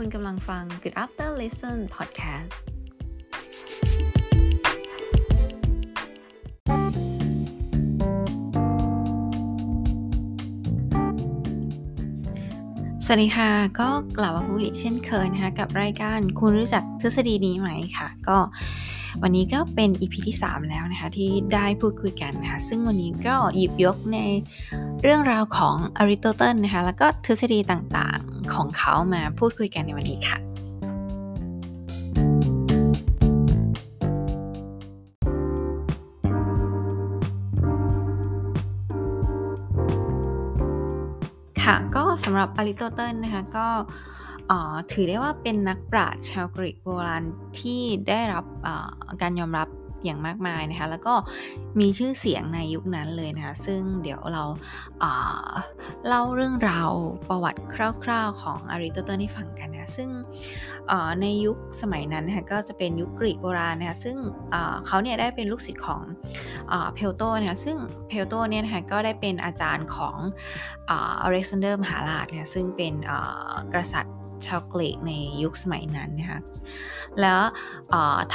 คุณกำลังฟัง Good After Listen Podcast สวัสดีค่ะ ก็กลับมาพบอีกเช่นเคยนะคะกับรายการคุณรู้จักทฤษฎีนี้ไหมค่ะ ก็วันนี้ก็เป็น EP ที่ 3 แล้วนะคะที่ได้พูดคุยกันนะคะซึ่งวันนี้ก็หยิบยกในเรื่องราวของอริสโตเติลนะคะแล้วก็ทฤษฎีต่างๆของเขามาพูดคุยกันในวันนี้ค่ะค่ะก็สำหรับอริสโตเติลนะคะก็ถือได้ว่าเป็นนักปราชญ์ชาวกรีกโบราณที่ได้รับการยอมรับ อย่างมากมายนะคะ แล้วก็มีชื่อเสียงในยุคนั้นเลยนะคะ ซึ่งเดี๋ยวเราเล่าเรื่องราวประวัติคร่าวๆของอริสโตเติลให้ฟังกันนะ ซึ่งในยุคสมัยนั้นนะคะก็จะเป็นยุคกรีกโบราณนะคะ ซึ่งเขาเนี่ยได้เป็นลูกศิษย์ของเพลโตนะคะ ซึ่งเพลโตเนี่ยนะคะก็ได้เป็นอาจารย์ของอเล็กซานเดอร์มหาราชเนี่ยซึ่งเป็นกษัตริย์ ชาวกรีกในยุคสมัยนั้นนะคะแล้ว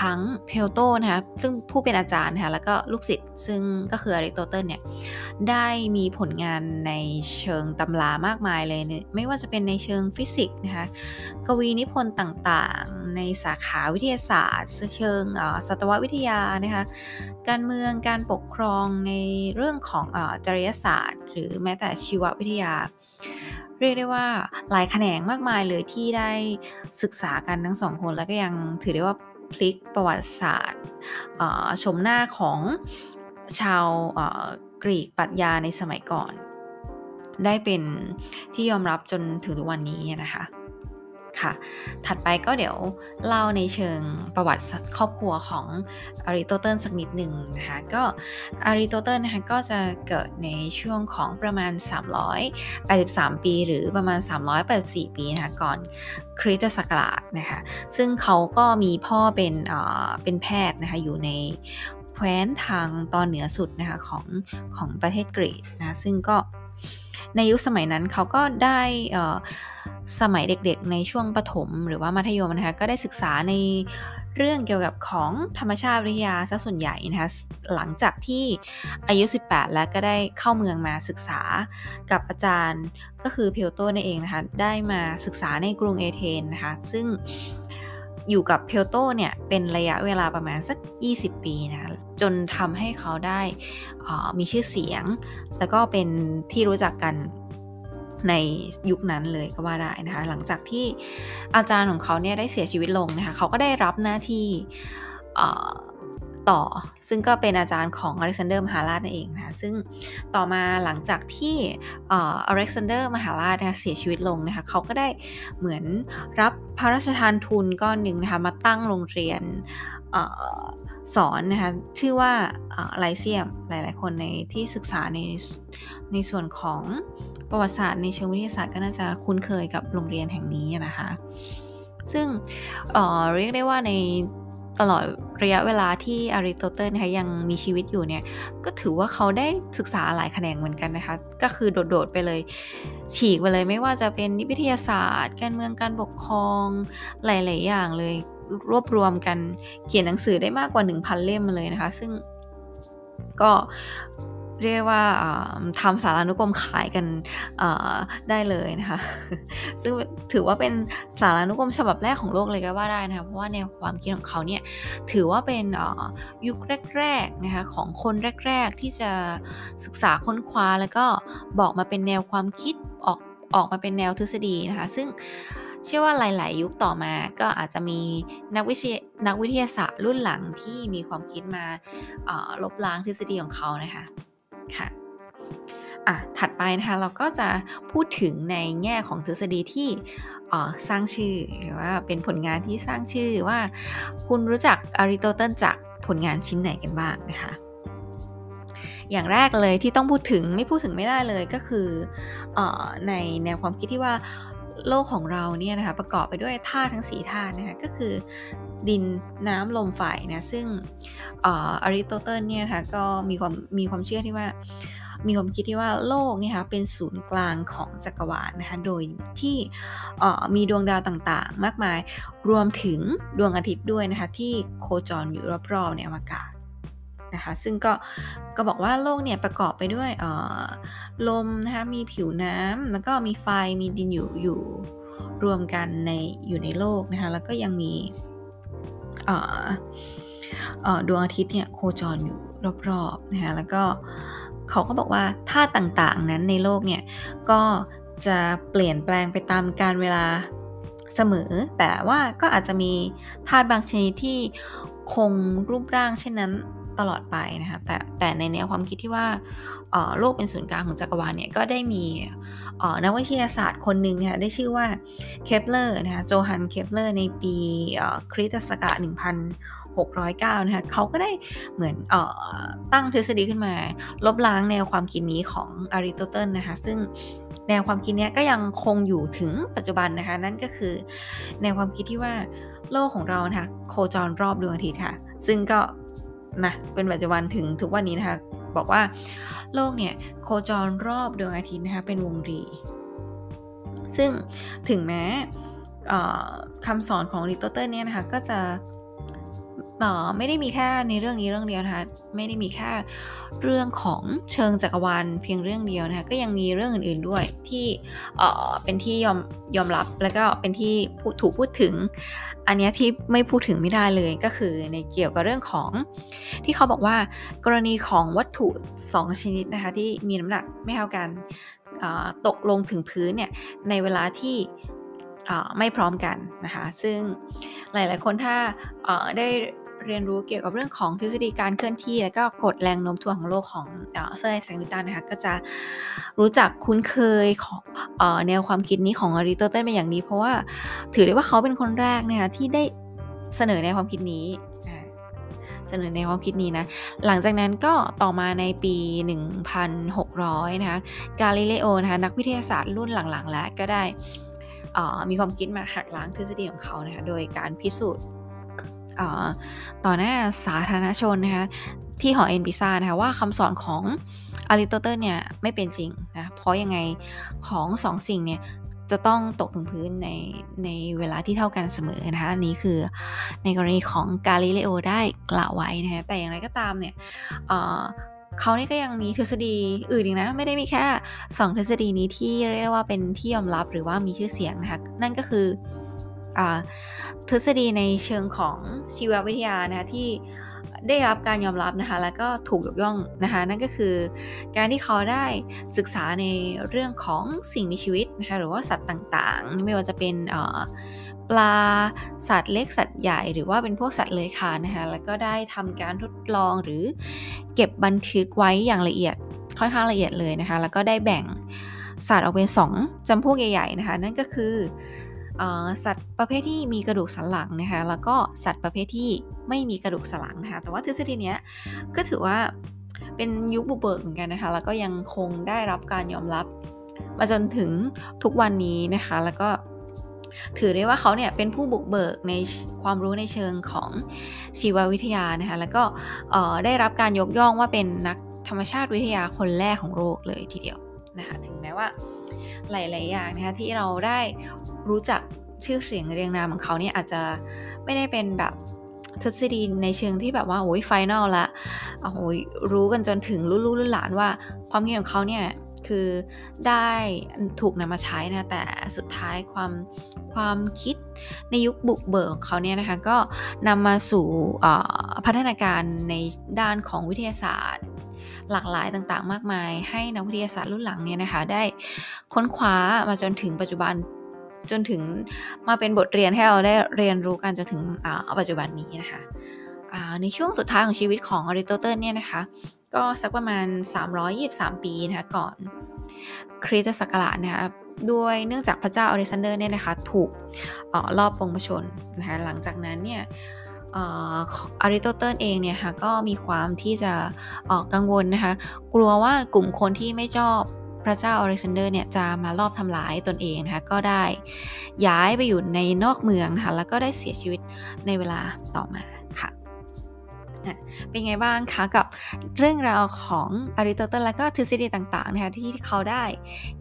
ทั้งเพลโตนะคะซึ่งผู้เป็นอาจารย์นะคะแล้วก็ลูกศิษย์ซึ่งก็คืออริสโตเติลเนี่ยได้มีผลงานในเชิงตำรามากมายเลย ไม่ว่าจะเป็นในเชิงฟิสิกส์นะคะกวีนิพนธ์ต่างๆ ในสาขาวิทยาศาสตร์เชิงสัตววิทยานะคะการเมืองการปกครองในเรื่องของจริยศาสตร์ หรือแม้แต่ชีววิทยา เรียกได้ว่าหลายแขนงมากมายเลยที่ได้ศึกษากันทั้งสองคนแล้วก็ยังถือได้ว่าพลิกประวัติศาสตร์ชมหน้าของชาวกรีกปรัชญาในสมัยก่อน ได้เป็นที่ยอมรับจนถึงทุกวันนี้นะคะ ค่ะ ถัดไปก็เดี๋ยวเล่าในเชิงประวัติครอบครัวของอริโตเติลสักนิดหนึ่งนะคะ ก็อริโตเติลนะคะก็จะเกิดในช่วงของประมาณ 383 ปีหรือประมาณ 384 ปีนะคะก่อนคริสตศักราชนะคะ ซึ่งเขาก็มีพ่อเป็นเป็นแพทย์นะคะอยู่ในแคว้นทางตอนเหนือสุดนะคะของของประเทศกรีกนะ ซึ่งก็ในยุคสมัยนั้นเขาก็ได้ สมัยเด็กๆ ในช่วงประถมหรือว่ามัธยมนะคะก็ได้ศึกษาในเรื่องเกี่ยวกับของธรรมชาติวิทยาซะส่วนใหญ่นะคะหลังจากที่อายุ 18 แล้วก็ได้เข้าเมืองมาศึกษากับอาจารย์ก็คือเพลโตนั่นเองนะคะได้มาศึกษาในกรุงเอเธนนะคะซึ่งอยู่กับเพลโตเนี่ยเป็นระยะเวลาประมาณสัก 20 ปีนะจนทำให้เขาได้มีชื่อเสียง แล้วก็เป็นที่รู้จักกัน ในยุคนั้นเลยก็ว่าได้นะคะหลังจากที่อาจารย์ของเขาเนี่ยได้เสียชีวิตลงนะคะเขาก็ได้รับหน้าที่ต่อซึ่งก็เป็นอาจารย์ของอเล็กซานเดอร์มหาราชนั่นเองนะคะซึ่งต่อมาหลังจากที่อเล็กซานเดอร์มหาราชนะเสียชีวิตลงนะคะเขาก็ได้เหมือนรับพระราชทานทุนก้อนหนึ่งนะคะมาตั้งโรงเรียนสอนนะคะชื่อว่าไลเซียมหลาย ๆ คนในที่ศึกษาในในส่วนของ ประวัติศาสตร์ในเชิงวิทยาศาสตร์ก็น่าจะคุ้นเคยกับโรงเรียนแห่งนี้นะคะ ซึ่งเเรียกได้ว่าในตลอดระยะเวลาที่อริโตเติลนะคะยังมีชีวิตอยู่เนี่ย ก็ถือว่าเขาได้ศึกษาหลายแขนงเหมือนกันนะคะ ก็คือโดด ๆ ไปเลย ฉีกไปเลยไม่ว่าจะเป็นนิวิทยาศาสตร์ การเมืองการปกครองหลาย ๆ อย่างเลยรวบรวมกันเขียนหนังสือได้มากกว่า 1,000 เล่มเลยนะคะ ซึ่งก็ เรียกว่าทำสารานุกรมขายกันได้เลยนะคะ ซึ่งถือว่าเป็นสารานุกรมฉบับแรกของโลกเลยก็ว่าได้นะคะ เพราะว่าแนวความคิดของเขาเนี่ยถือว่าเป็นยุคแรกๆนะคะของคนแรก ๆที่จะศึกษาค้นคว้าแล้วก็บอกมาเป็นแนวความคิดออกออกมาเป็นแนวทฤษฎีนะคะ ซึ่งเชื่อว่าหลาย ๆ ยุคต่อมาก็อาจจะมีนักวิทยนักวิทยาศาสตร์รุ่นหลังที่มีความคิดมาลบล้างทฤษฎีของเขานะคะ ค่ะอะถัดไปนะคะเราก็จะพูดถึงในแง่ของทฤษฎีที่สร้างชื่อ หรือว่าเป็นผลงานที่สร้างชื่อว่าคุณรู้จักอริโตเติลจากผลงานชิ้นไหนกันบ้างนะคะอย่างแรกเลยที่ต้องพูดถึงไม่พูดถึงไม่ได้เลยก็คืออในแนวความคิดที่ว่าโลกของเราเนี่ยนะคะประกอบไปด้วยธาตุทั้ง 4 ธาตุนะคะก็คือ ดินน้ำลมไฟนะซึ่งอริสโตเติลเนี่ยนะคะก็มีความมีความเชื่อที่ว่ามีความคิดที่ว่าโลกเนี่ยค่ะเป็นศูนย์กลางของจักรวาลนะคะโดยที่มีดวงดาวต่างๆ มากมายรวมถึงดวงอาทิตย์ด้วยนะคะที่โคจรอยู่รอบๆในอวกาศนะคะซึ่งก็ก็บอกว่าโลกเนี่ยประกอบไปด้วยลมนะคะมีผิวน้ำแล้วก็มีไฟมีดินอยู่อยู่รวมกันในอยู่ในโลกนะคะแล้วก็ยังมี ดวงอาทิตย์เนี่ยโคจรอยู่รอบๆนะคะแล้วก็เขาก็บอกว่าธาตุต่างๆนั้นในโลกเนี่ยก็จะเปลี่ยนแปลงไปตามการเวลาเสมอ แต่ว่าก็อาจจะมีธาตุบางชนิดที่คงรูปร่างเช่นนั้น ตลอดไปนะคะแต่แต่ในแนวความคิดที่ว่าโลกเป็นศูนย์กลางของจักรวาลเนี่ยก็ได้มีนักวิทยาศาสตร์คนหนึ่งนะคะได้ชื่อว่าเคปเลอร์นะคะโจฮันเคปเลอร์ในปีคริสตศักราช1609นะคะเขาก็ได้เหมือนอตั้งทฤษฎีขึ้นมา ลบล้างแนวความคิดนี้ของอริสโตเติลนะคะซึ่งแนวความคิดนี้ก็ยังคงอยู่ถึงปัจจุบันนะคะนั่นก็คือ แนวความคิดที่ว่าโลกของเรานะคะโคจรรอบดวงอาทิตย์ค่ะซึ่งก็ นะเป็นปัจจุบันถึงทุกวันนี้นะคะ บอกว่าโลกเนี่ยโคจรรอบดวงอาทิตย์นะคะเป็นวงรี ซึ่งถึงแม้คำสอนของริโตเตอร์เนี่ยนะคะก็จะ ไม่ได้มีแค่ในเรื่องนี้เรื่องเดียวนะคะไม่ได้มีแค่เรื่องของเชิงจักรวาลเพียงเรื่องเดียวนะคะก็ยังมีเรื่องอื่นๆด้วยที่เป็นที่ยอมยอมรับแล้วก็เป็นที่ถูกพูดถึง อันนี้ที่ไม่พูดถึงไม่ได้เลยก็คือในเกี่ยวกับเรื่องของ ที่เขาบอกว่ากรณีของวัตถุ 2 ชนิดนะคะที่มีน้ำหนักไม่เท่ากันตกลงถึงพื้นเนี่ยในเวลาที่ไม่พร้อมกันนะคะ ซึ่งหลาย ๆ คนถ้าได้ เรียนรู้เกี่ยวกับเรื่องของทฤษฎีการเคลื่อนที่ และก็กฎแรงโน้มถ่วงของโลกของเซอร์ไอแซคนิวตันนะคะก็จะรู้จักคุ้นเคยของแนวความคิดนี้ของอริสโตเติลเป็นอย่างดีเพราะว่าถือได้ว่าเขาเป็นคนแรกนะคะที่ได้เสนอแนวความคิดนี้เสนอในความคิดนี้นะ หลังจากนั้นก็ต่อมาในปี 1600 นะคะ กาลิเลโอนะคะ นักวิทยาศาสตร์รุ่นหลังๆ แล้วก็ได้มีความคิดมาหักล้างทฤษฎีของเขานะคะ โดยการพิสูจน์ ต่อหน้าสาธารณชนนะคะที่หอเอ็นพิซานะคะว่าคำสอนของอริโตเติลเนี่ยไม่เป็นจริงนะเพราะยังไงของสองสิ่งเนี่ยจะต้องตกถึงพื้นในในเวลาที่เท่ากันเสมอนะคะอันนี้คือในกรณีของกาลิเลโอได้กล่าวไว้นะคะแต่อย่างไรก็ตามเนี่ยเขานี่ก็ยังมีทฤษฎีอื่นอีกนะ ไม่ได้มีแค่ 2 ทฤษฎีนี้ที่เรียกว่าเป็นที่ยอมรับหรือว่ามีชื่อเสียงนะคะนั่นก็คือ ทฤษฎีในเชิงของชีววิทยานะคะที่ได้รับการยอมรับนะคะแล้วก็ถูกยกย่องนะคะนั่นก็คือการที่เขาได้ศึกษาในเรื่องของสิ่งมีชีวิตนะคะหรือว่าสัตว์ต่างๆ ไม่ว่าจะเป็นปลาสัตว์เล็กสัตว์ใหญ่หรือว่าเป็นพวกสัตว์เลื้อยคลานนะคะแล้วก็ได้ทำการทดลองหรือเก็บบันทึกไว้อย่างละเอียดค่อนข้างละเอียดเลยนะคะแล้วก็ได้แบ่งสัตว์ออกเป็น 2จำพวกใหญ่ๆนะคะนั่นก็คือ สัตว์ประเภทที่มีกระดูกสันหลังนะคะแล้วก็สัตว์ประเภทที่ไม่มีกระดูกสันหลังนะคะแต่ว่าทฤษฎีนี้ก็ถือว่าเป็นยุคบุกเบิกเหมือนกันนะคะแล้วก็ยังคงได้รับการยอมรับ มาจนถึงทุกวันนี้นะคะแล้วก็ถือได้ว่าเขาเนี่ยเป็นผู้บุกเบิกในความรู้ในเชิงของชีววิทยานะคะแล้วก็ได้รับการยกย่องว่าเป็นนักธรรมชาติวิทยาคนแรกของโลกเลยทีเดียวนะคะถึงแม้ว่าหลาย ๆ อย่างนะคะที่เราได้รู้จักชื่อเสียงเรียงนามของเขาเนี่ยอาจจะไม่ได้เป็นแบบทฤษฎีในเชิงที่แบบว่าโอ้ยไฟแนลละโอ้ยรู้กันจนถึงรู้รู้หลานว่า ความคิดของเขาเนี่ยคือได้ถูกนำมาใช้นะแต่สุดท้ายความความคิดในยุคบุกเบิกของเขาเนี่ยนะคะก็นำมาสู่พัฒนาการในด้านของวิทยาศาสตร์ หลากหลายต่างๆ มากมาย ให้นักวิทยาศาสตร์รุ่นหลังเนี่ยนะคะได้ค้นคว้ามาจนถึงปัจจุบัน จนถึงมาเป็นบทเรียนให้เราได้เรียนรู้กันจนถึงปัจจุบันนี้นะคะในช่วงสุดท้ายของชีวิตของอริโตเติลเนี่ยนะคะก็สักประมาณ 323 ปีนะคะก่อนคริสตศักราชนะคะด้วยเนื่องจากพระเจ้าอเล็กซานเดอร์เนี่ยนะคะถูกลอบปลงพระชนม์นะคะหลังจากนั้นเนี่ยอริสโตเติลเองเนี่ยค่ะก็มีความที่จะวิตกกังวลนะคะกลัวว่ากลุ่มคนที่ไม่ชอบ พระเจ้าอเล็กซานเดอร์เนี่ยจะมาลอบทำร้ายตนเองนะคะก็ได้ย้ายไปอยู่ในนอกเมืองนะคะแล้วก็ได้เสียชีวิตในเวลาต่อมา เป็นไงบ้างคะกับเรื่องราวของอริสโตเติลและก็ทฤษฎีต่างๆนะคะที่เขาได้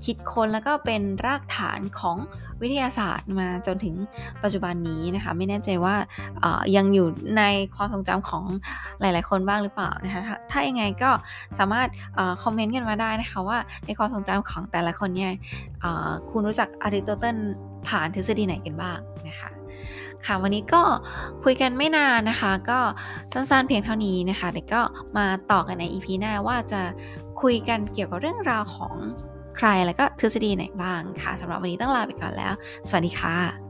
คิดค้นแล้วก็เป็นรากฐานของวิทยาศาสตร์มาจนถึงปัจจุบันนี้นะคะไม่แน่ใจว่ายังอยู่ในความทรงจำของหลายๆคนบ้างหรือเปล่านะคะถ้ายังไงก็สามารถคอมเมนต์กันมาได้นะคะว่าในความทรงจำของแต่ละคนเนี่ยคุณรู้จักอริสโตเติลผ่านทฤษฎีไหนกันบ้างนะคะ ค่ะ วันนี้ก็คุยกันไม่นานนะคะ ก็สั้นๆเพียงเท่านี้นะคะเดี๋ยวก็มาต่อกันใน EP หน้าว่าจะคุยกันเกี่ยวกับเรื่องราวของใครแล้วก็ทฤษฎีไหนบ้างค่ะสำหรับวันนี้ต้องลาไปก่อนแล้ว สวัสดีค่ะ